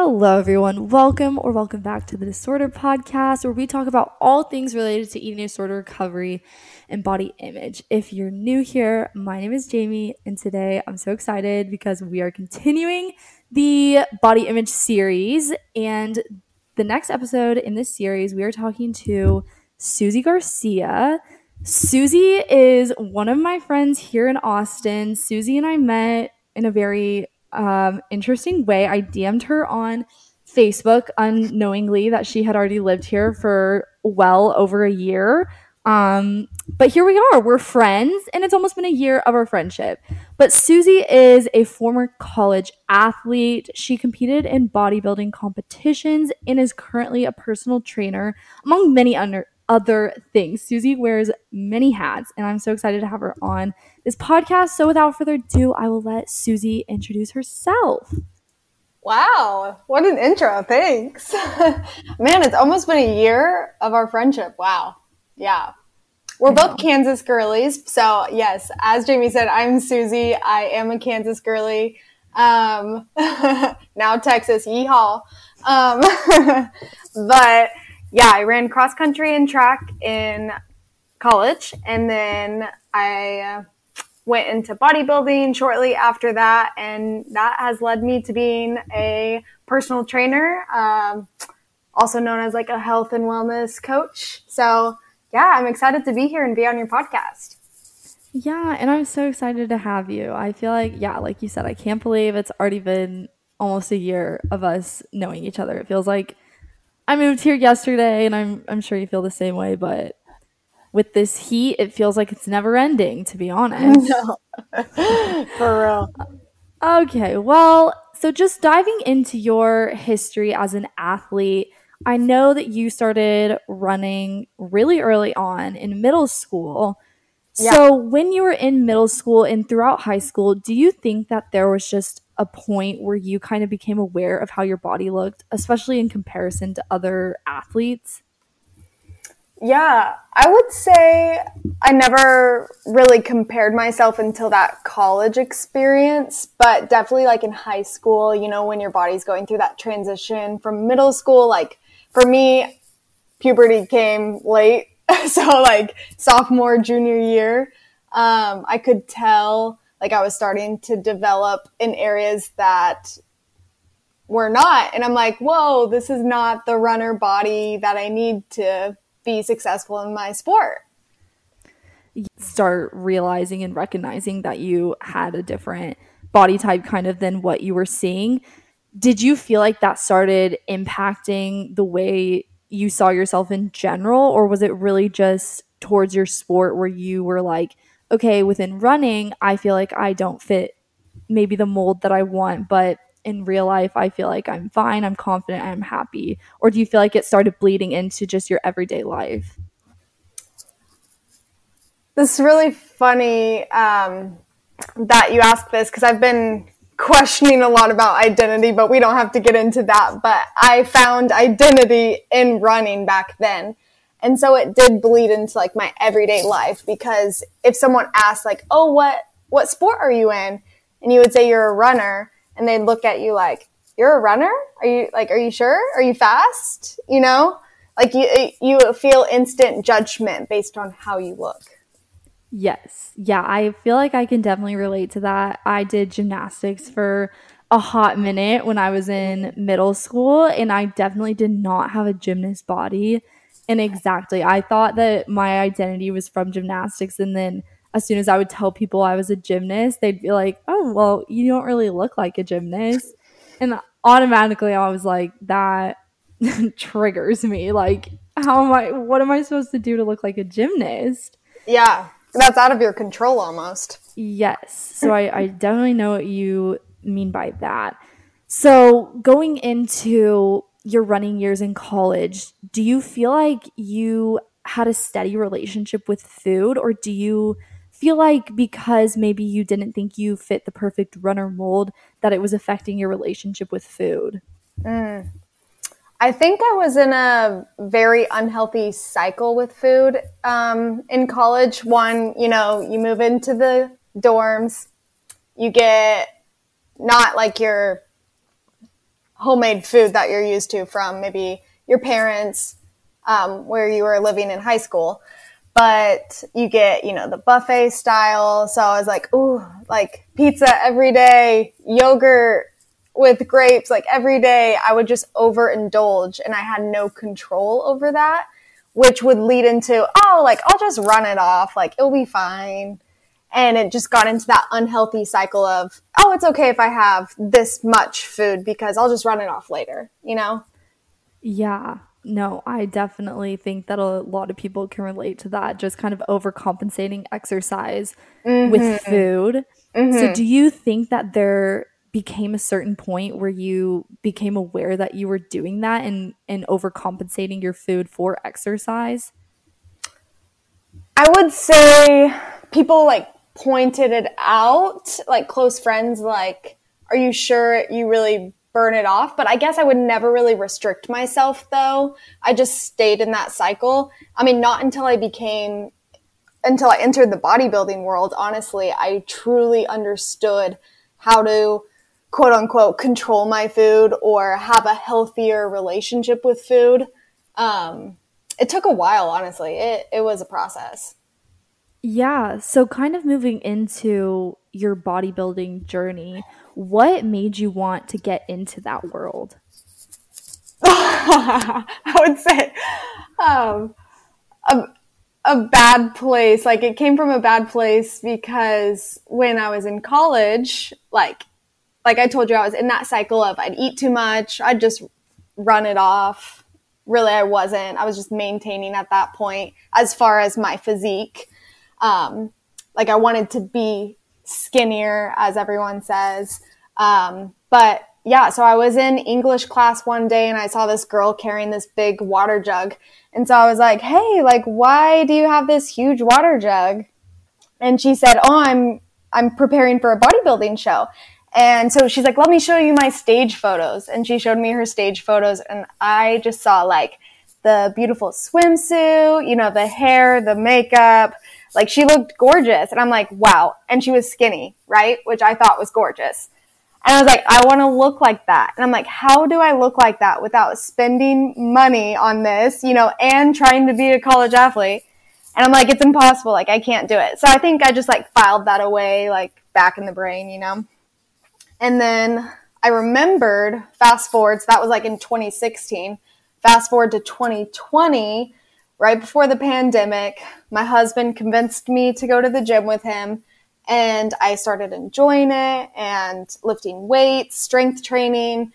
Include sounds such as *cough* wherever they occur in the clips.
Hello, everyone. Welcome or welcome back to the Disorder Podcast, where we talk about all things related to eating disorder recovery and body image. If you're new here, my name is Jamie, and today I'm so excited because we are continuing the body image series. And the next episode in this series, we are talking to Suzie Garcia. Suzie is one of my friends here in Austin. Suzie and I met in a very um, interesting way. I DM'd her on Facebook unknowingly that she had already lived here for well over a year. Um, but here we are, we're friends, and it's almost been a year of our friendship. But Suzie is a former college athlete. She competed in bodybuilding competitions and is currently a personal trainer, among many under, other things. Suzie wears many hats, and I'm so excited to have her on this podcast. So, without further ado, I will let Suzie introduce herself. Wow, what an intro. Thanks. *laughs* Man, it's almost been a year of our friendship. Wow. Yeah. We're both Kansas girlies. So, yes, as Jamie said, I'm Suzie. I am a Kansas girly. Um, *laughs* now Texas, yeehaw. Um, *laughs* but yeah, I ran cross country and track in college, and then I uh, went into bodybuilding shortly after that, and that has led me to being a personal trainer, um, also known as like a health and wellness coach. So, yeah, I'm excited to be here and be on your podcast. Yeah, and I'm so excited to have you. I feel like, yeah, like you said, I can't believe it's already been almost a year of us knowing each other. It feels like I moved here yesterday, and I'm I'm sure you feel the same way. But with this heat, it feels like it's never ending. To be honest, *laughs* no, *laughs* for real. Okay, well, so just diving into your history as an athlete, I know that you started running really early on in middle school. Yeah. So, when you were in middle school and throughout high school, do you think that there was just a point where you kind of became aware of how your body looked, especially in comparison to other athletes? Yeah, I would say I never really compared myself until that college experience, but definitely like in high school, you know, when your body's going through that transition from middle school, like for me, puberty came late. *laughs* so like sophomore, junior year, um, I could tell like I was starting to develop in areas that were not. And I'm like, whoa, this is not the runner body that I need to be successful in my sport. Start realizing and recognizing that you had a different body type kind of than what you were seeing. Did you feel like that started impacting the way you saw yourself in general, or was it really just towards your sport where you were like, okay, within running, I feel like I don't fit maybe the mold that I want, but in real life, I feel like I'm fine, I'm confident, I'm happy? Or do you feel like it started bleeding into just your everyday life? This is really funny um, that you ask this because I've been questioning a lot about identity, but we don't have to get into that. But I found identity in running back then. And so it did bleed into like my everyday life because if someone asked like, "Oh, what what sport are you in?" and you would say you're a runner, and they'd look at you like, "You're a runner? Are you like are you sure? Are you fast?" You know? Like you you feel instant judgment based on how you look. Yes. Yeah, I feel like I can definitely relate to that. I did gymnastics for a hot minute when I was in middle school and I definitely did not have a gymnast body and exactly. I thought that my identity was from gymnastics. And then as soon as I would tell people I was a gymnast, they'd be like, oh, well, you don't really look like a gymnast. And automatically I was like, that *laughs* triggers me. Like, how am I, what am I supposed to do to look like a gymnast? Yeah. That's out of your control almost. Yes. So I, I definitely know what you mean by that. So going into your running years in college, do you feel like you had a steady relationship with food or do you feel like because maybe you didn't think you fit the perfect runner mold that it was affecting your relationship with food? Mm. I think I was in a very unhealthy cycle with food um, in college. One, you know, you move into the dorms, you get not like your homemade food that you're used to from maybe your parents, um, where you were living in high school. But you get, you know, the buffet style. So I was like, ooh, like pizza every day, yogurt with grapes, like every day. I would just overindulge and I had no control over that, which would lead into, oh, like I'll just run it off. Like it'll be fine and it just got into that unhealthy cycle of oh it's okay if i have this much food because i'll just run it off later you know yeah no i definitely think that a lot of people can relate to that just kind of overcompensating exercise mm-hmm. with food mm-hmm. so do you think that there became a certain point where you became aware that you were doing that and and overcompensating your food for exercise i would say people like pointed it out, like close friends, like, are you sure you really burn it off? But I guess I would never really restrict myself though. I just stayed in that cycle. I mean, not until I became, until I entered the bodybuilding world, honestly, I truly understood how to quote unquote control my food or have a healthier relationship with food. Um, it took a while, honestly. It, it was a process. Yeah. So, kind of moving into your bodybuilding journey, what made you want to get into that world? *laughs* I would say um, a, a bad place. Like, it came from a bad place because when I was in college, like, like I told you, I was in that cycle of I'd eat too much, I'd just run it off. Really, I wasn't. I was just maintaining at that point as far as my physique. Um, like I wanted to be skinnier, as everyone says. Um, but yeah, so I was in English class one day and I saw this girl carrying this big water jug. And so I was like, hey, like, why do you have this huge water jug? And she said, oh, I'm, I'm preparing for a bodybuilding show. And so she's like, let me show you my stage photos. And she showed me her stage photos and I just saw like the beautiful swimsuit, you know, the hair, the makeup, like she looked gorgeous. And I'm like, wow. And she was skinny, right? Which I thought was gorgeous. And I was like, I want to look like that. And I'm like, how do I look like that without spending money on this, you know, and trying to be a college athlete? And I'm like, it's impossible. Like, I can't do it. So I think I just like filed that away, like back in the brain, you know? And then I remembered, fast forward, so that was like in 2016. Fast forward to 2020, right before the pandemic, my husband convinced me to go to the gym with him and I started enjoying it and lifting weights, strength training.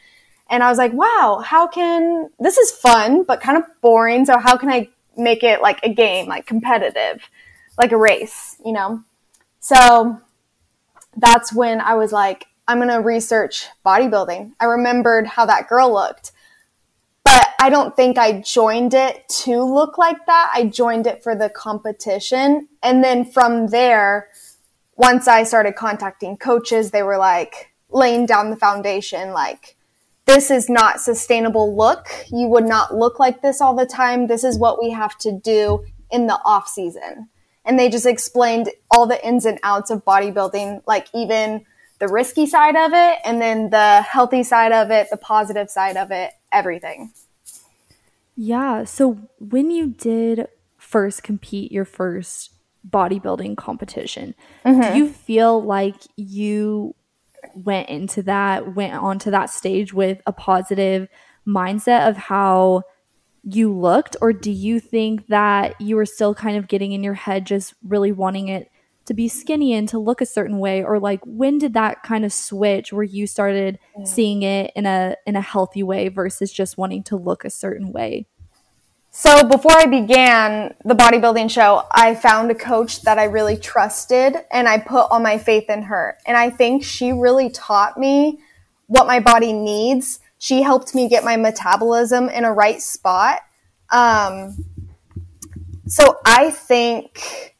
And I was like, wow, how can this is fun, but kind of boring. So, how can I make it like a game, like competitive, like a race, you know? So, that's when I was like, I'm going to research bodybuilding. I remembered how that girl looked I don't think I joined it to look like that. I joined it for the competition. And then from there, once I started contacting coaches, they were like laying down the foundation, like, this is not sustainable look. You would not look like this all the time. This is what we have to do in the off season. And they just explained all the ins and outs of bodybuilding, like even the risky side of it and then the healthy side of it, the positive side of it, everything. Yeah. So when you did first compete your first bodybuilding competition, mm-hmm. do you feel like you went into that, went onto that stage with a positive mindset of how you looked? Or do you think that you were still kind of getting in your head, just really wanting it to be skinny and to look a certain way or like when did that kind of switch where you started yeah. seeing it in a in a healthy way versus just wanting to look a certain way so before I began the bodybuilding show, I found a coach that I really trusted and I put all my faith in her. And I think she really taught me what my body needs. She helped me get my metabolism in a right spot. Um, so I think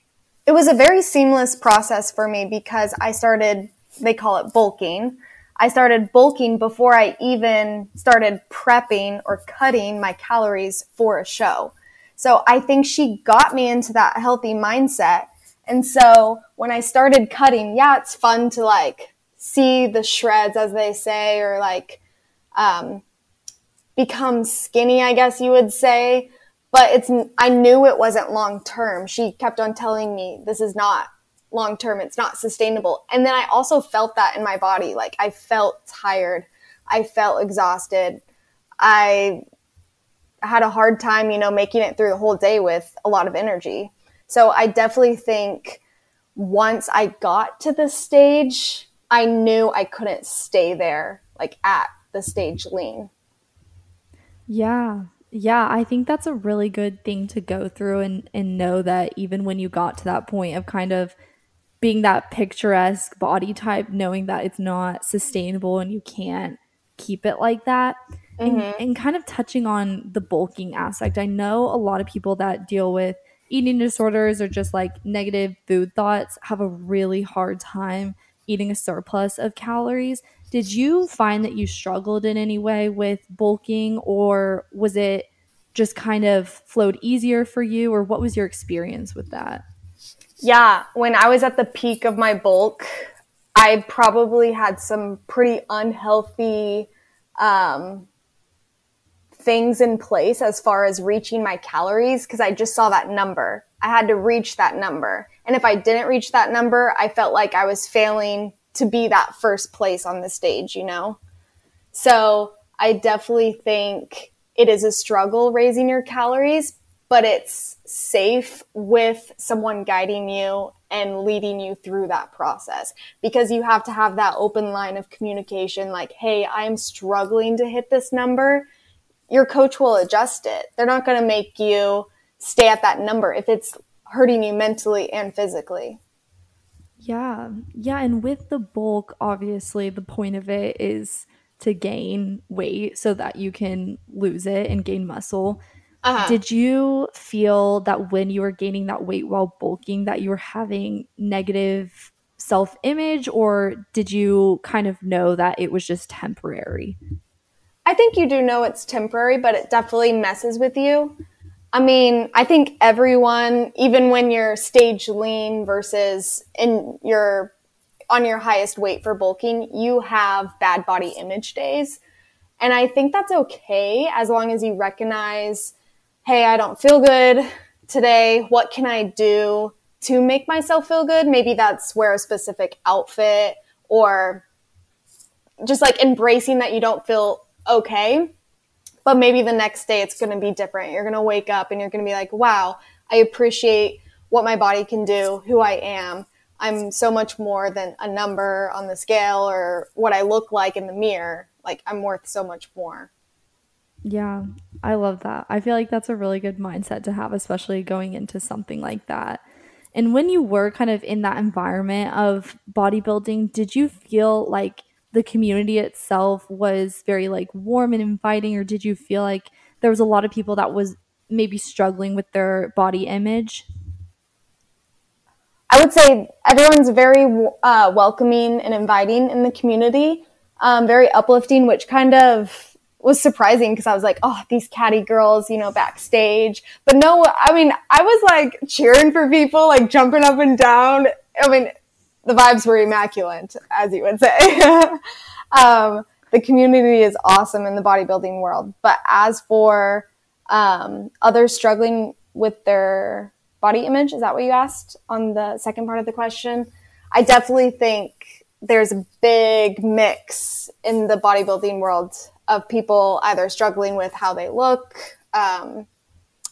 it was a very seamless process for me because I started, they call it bulking. I started bulking before I even started prepping or cutting my calories for a show. So I think she got me into that healthy mindset. And so when I started cutting, yeah, it's fun to like see the shreds, as they say, or like um, become skinny, I guess you would say. But it's, I knew it wasn't long term. She kept on telling me this is not long term. It's not sustainable. And then I also felt that in my body. Like I felt tired. I felt exhausted. I had a hard time, you know, making it through the whole day with a lot of energy. So I definitely think once I got to the stage, I knew I couldn't stay there, like at the stage lean. Yeah. Yeah, I think that's a really good thing to go through and, and know that even when you got to that point of kind of being that picturesque body type, knowing that it's not sustainable and you can't keep it like that. Mm-hmm. And, and kind of touching on the bulking aspect. I know a lot of people that deal with eating disorders or just like negative food thoughts have a really hard time eating a surplus of calories. Did you find that you struggled in any way with bulking, or was it just kind of flowed easier for you, or what was your experience with that? Yeah, when I was at the peak of my bulk, I probably had some pretty unhealthy um, things in place as far as reaching my calories because I just saw that number. I had to reach that number. And if I didn't reach that number, I felt like I was failing to be that first place on the stage, you know? So I definitely think it is a struggle raising your calories, but it's safe with someone guiding you and leading you through that process because you have to have that open line of communication like, hey, I'm struggling to hit this number. Your coach will adjust it. They're not going to make you stay at that number if it's hurting you mentally and physically. Yeah. Yeah. And with the bulk, obviously, the point of it is to gain weight so that you can lose it and gain muscle. Uh-huh. Did you feel that when you were gaining that weight while bulking, that you were having negative self image, or did you kind of know that it was just temporary? I think you do know it's temporary, but it definitely messes with you. I mean, I think everyone, even when you're stage lean versus in your on your highest weight for bulking, you have bad body image days. And I think that's okay as long as you recognize, hey, I don't feel good today. What can I do to make myself feel good? Maybe that's wear a specific outfit or just like embracing that you don't feel okay but maybe the next day it's going to be different. You're going to wake up and you're going to be like, wow, I appreciate what my body can do, who I am. I'm so much more than a number on the scale or what I look like in the mirror. Like, I'm worth so much more. Yeah, I love that. I feel like that's a really good mindset to have, especially going into something like that. And when you were kind of in that environment of bodybuilding, did you feel like the community itself was very like warm and inviting or did you feel like there was a lot of people that was maybe struggling with their body image i would say everyone's very uh, welcoming and inviting in the community um, very uplifting which kind of was surprising because I was like, oh, these catty girls, you know, backstage. But no, I mean, I was like cheering for people, like jumping up and down. I mean, the vibes were immaculate, as you would say. *laughs* um, the community is awesome in the bodybuilding world. But as for um, others struggling with their body image, is that what you asked on the second part of the question? I definitely think there's a big mix in the bodybuilding world of people either struggling with how they look, um,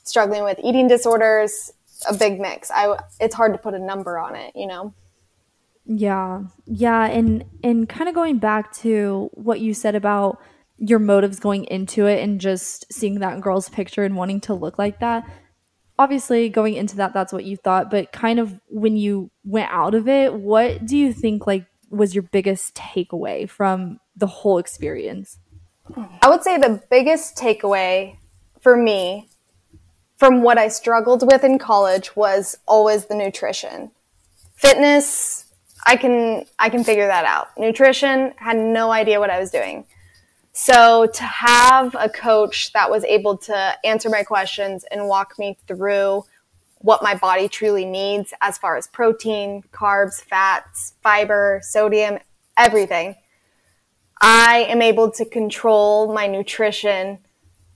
struggling with eating disorders, a big mix. I, it's hard to put a number on it, you know? Yeah. Yeah, and and kind of going back to what you said about your motives going into it and just seeing that girl's picture and wanting to look like that. Obviously, going into that that's what you thought, but kind of when you went out of it, what do you think like was your biggest takeaway from the whole experience? I would say the biggest takeaway for me from what I struggled with in college was always the nutrition. Fitness I can I can figure that out. Nutrition had no idea what I was doing. So to have a coach that was able to answer my questions and walk me through what my body truly needs as far as protein, carbs, fats, fiber, sodium, everything. I am able to control my nutrition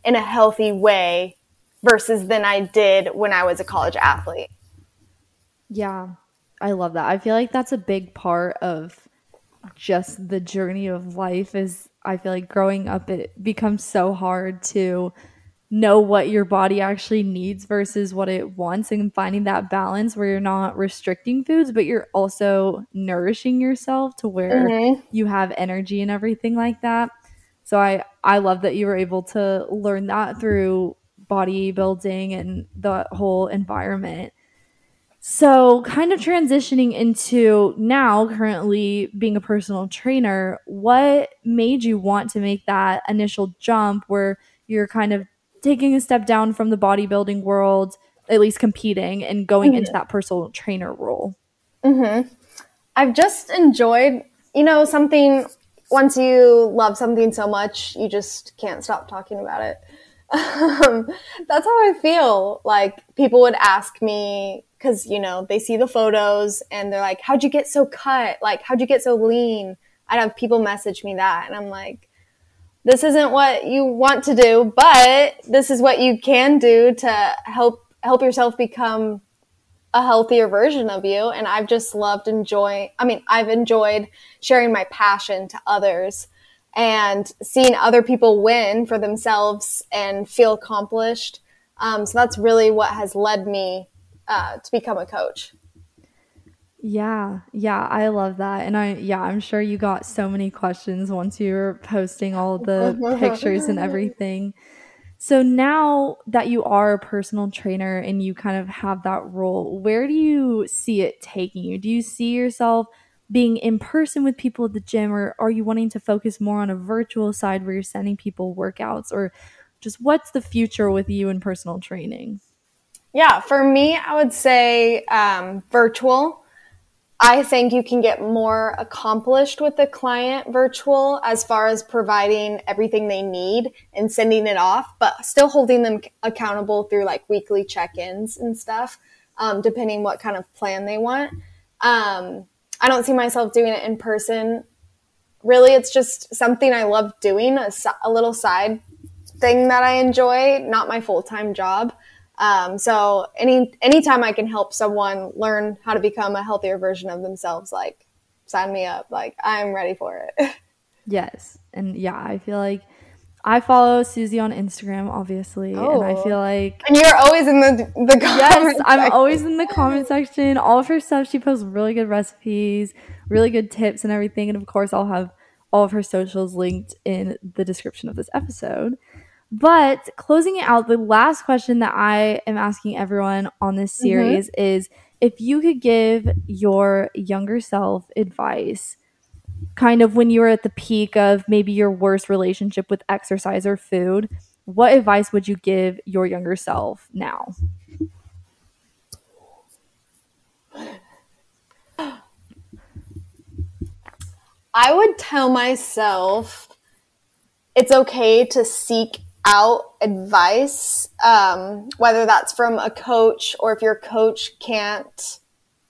in a healthy way versus than I did when I was a college athlete. Yeah, I love that. I feel like that's a big part of just the journey of life is I feel like growing up it becomes so hard to know what your body actually needs versus what it wants and finding that balance where you're not restricting foods but you're also nourishing yourself to where mm-hmm. you have energy and everything like that. So I I love that you were able to learn that through bodybuilding and the whole environment. So, kind of transitioning into now currently being a personal trainer, what made you want to make that initial jump where you're kind of taking a step down from the bodybuilding world, at least competing, and going mm-hmm. into that personal trainer role? Mm-hmm. I've just enjoyed, you know, something. Once you love something so much, you just can't stop talking about it. *laughs* Um, that's how I feel. Like people would ask me because you know they see the photos and they're like, "How'd you get so cut? Like, how'd you get so lean?" I'd have people message me that, and I'm like, "This isn't what you want to do, but this is what you can do to help help yourself become a healthier version of you." And I've just loved enjoying. I mean, I've enjoyed sharing my passion to others and seeing other people win for themselves and feel accomplished. Um, so that's really what has led me uh, to become a coach. Yeah, yeah, I love that. And I, yeah, I'm sure you got so many questions once you were posting all the *laughs* pictures and everything. So now that you are a personal trainer and you kind of have that role, where do you see it taking you? Do you see yourself being in person with people at the gym, or are you wanting to focus more on a virtual side where you're sending people workouts, or just what's the future with you in personal training? Yeah, for me, I would say um, virtual. I think you can get more accomplished with the client virtual as far as providing everything they need and sending it off, but still holding them accountable through like weekly check ins and stuff, um, depending what kind of plan they want. Um, I don't see myself doing it in person. Really, it's just something I love doing, a, a little side thing that I enjoy, not my full time job. Um, so any anytime I can help someone learn how to become a healthier version of themselves, like sign me up. Like I'm ready for it. *laughs* yes, and yeah, I feel like I follow Suzie on Instagram, obviously, oh. and I feel oh. like and you're always in the the yes, I'm section. always in the comment section. All of her stuff, she posts really good recipes, really good tips, and everything. And of course, I'll have all of her socials linked in the description of this episode. But closing it out, the last question that I am asking everyone on this mm-hmm. series mm-hmm. is if you could give your younger self advice, kind of when you were at the peak of maybe your worst relationship with exercise or food, what advice would you give your younger self now? I would tell myself it's okay to seek out advice, um, whether that's from a coach or if your coach can't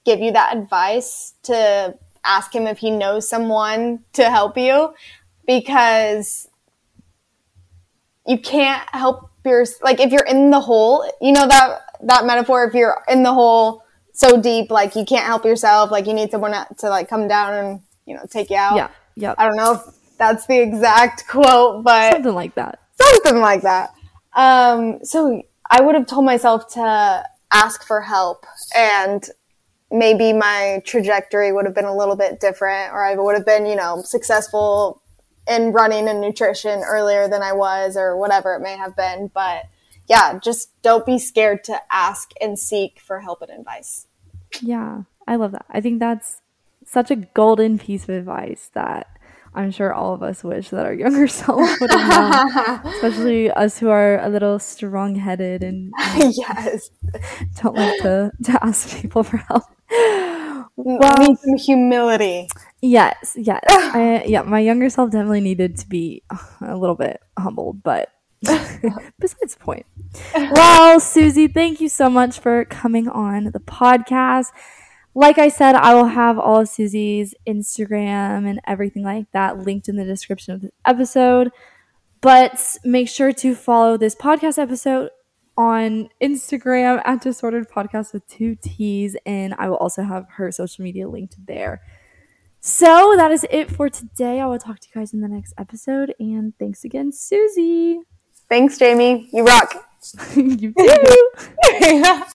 give you that advice, to ask him if he knows someone to help you because you can't help your like if you're in the hole you know that that metaphor if you're in the hole so deep like you can't help yourself like you need someone to like come down and you know take you out. Yeah yeah. I don't know if that's the exact quote but something like that *laughs* something like that. Um, so I would have told myself to ask for help and maybe my trajectory would have been a little bit different or I would have been, you know, successful in running and nutrition earlier than I was or whatever it may have been. But yeah, just don't be scared to ask and seek for help and advice. Yeah, I love that. I think that's such a golden piece of advice that I'm sure all of us wish that our *laughs* younger self would have known, *laughs* especially us who are a little strong headed and *laughs* yes, don't like to, to ask people for help. Well, need some humility. Yes, yes. *sighs* I, yeah, my younger self definitely needed to be uh, a little bit humbled, but besides the point. Well, Suzie, thank you so much for coming on the podcast. Like I said, I will have all of Suzie's Instagram and everything like that linked in the description of this episode. But make sure to follow this podcast episode on Instagram at Disordered Podcast with two T's, and I will also have her social media linked there. So that is it for today. I will talk to you guys in the next episode, and thanks again, Suzie. Thanks, Jamie. You rock. *laughs* you too. *laughs*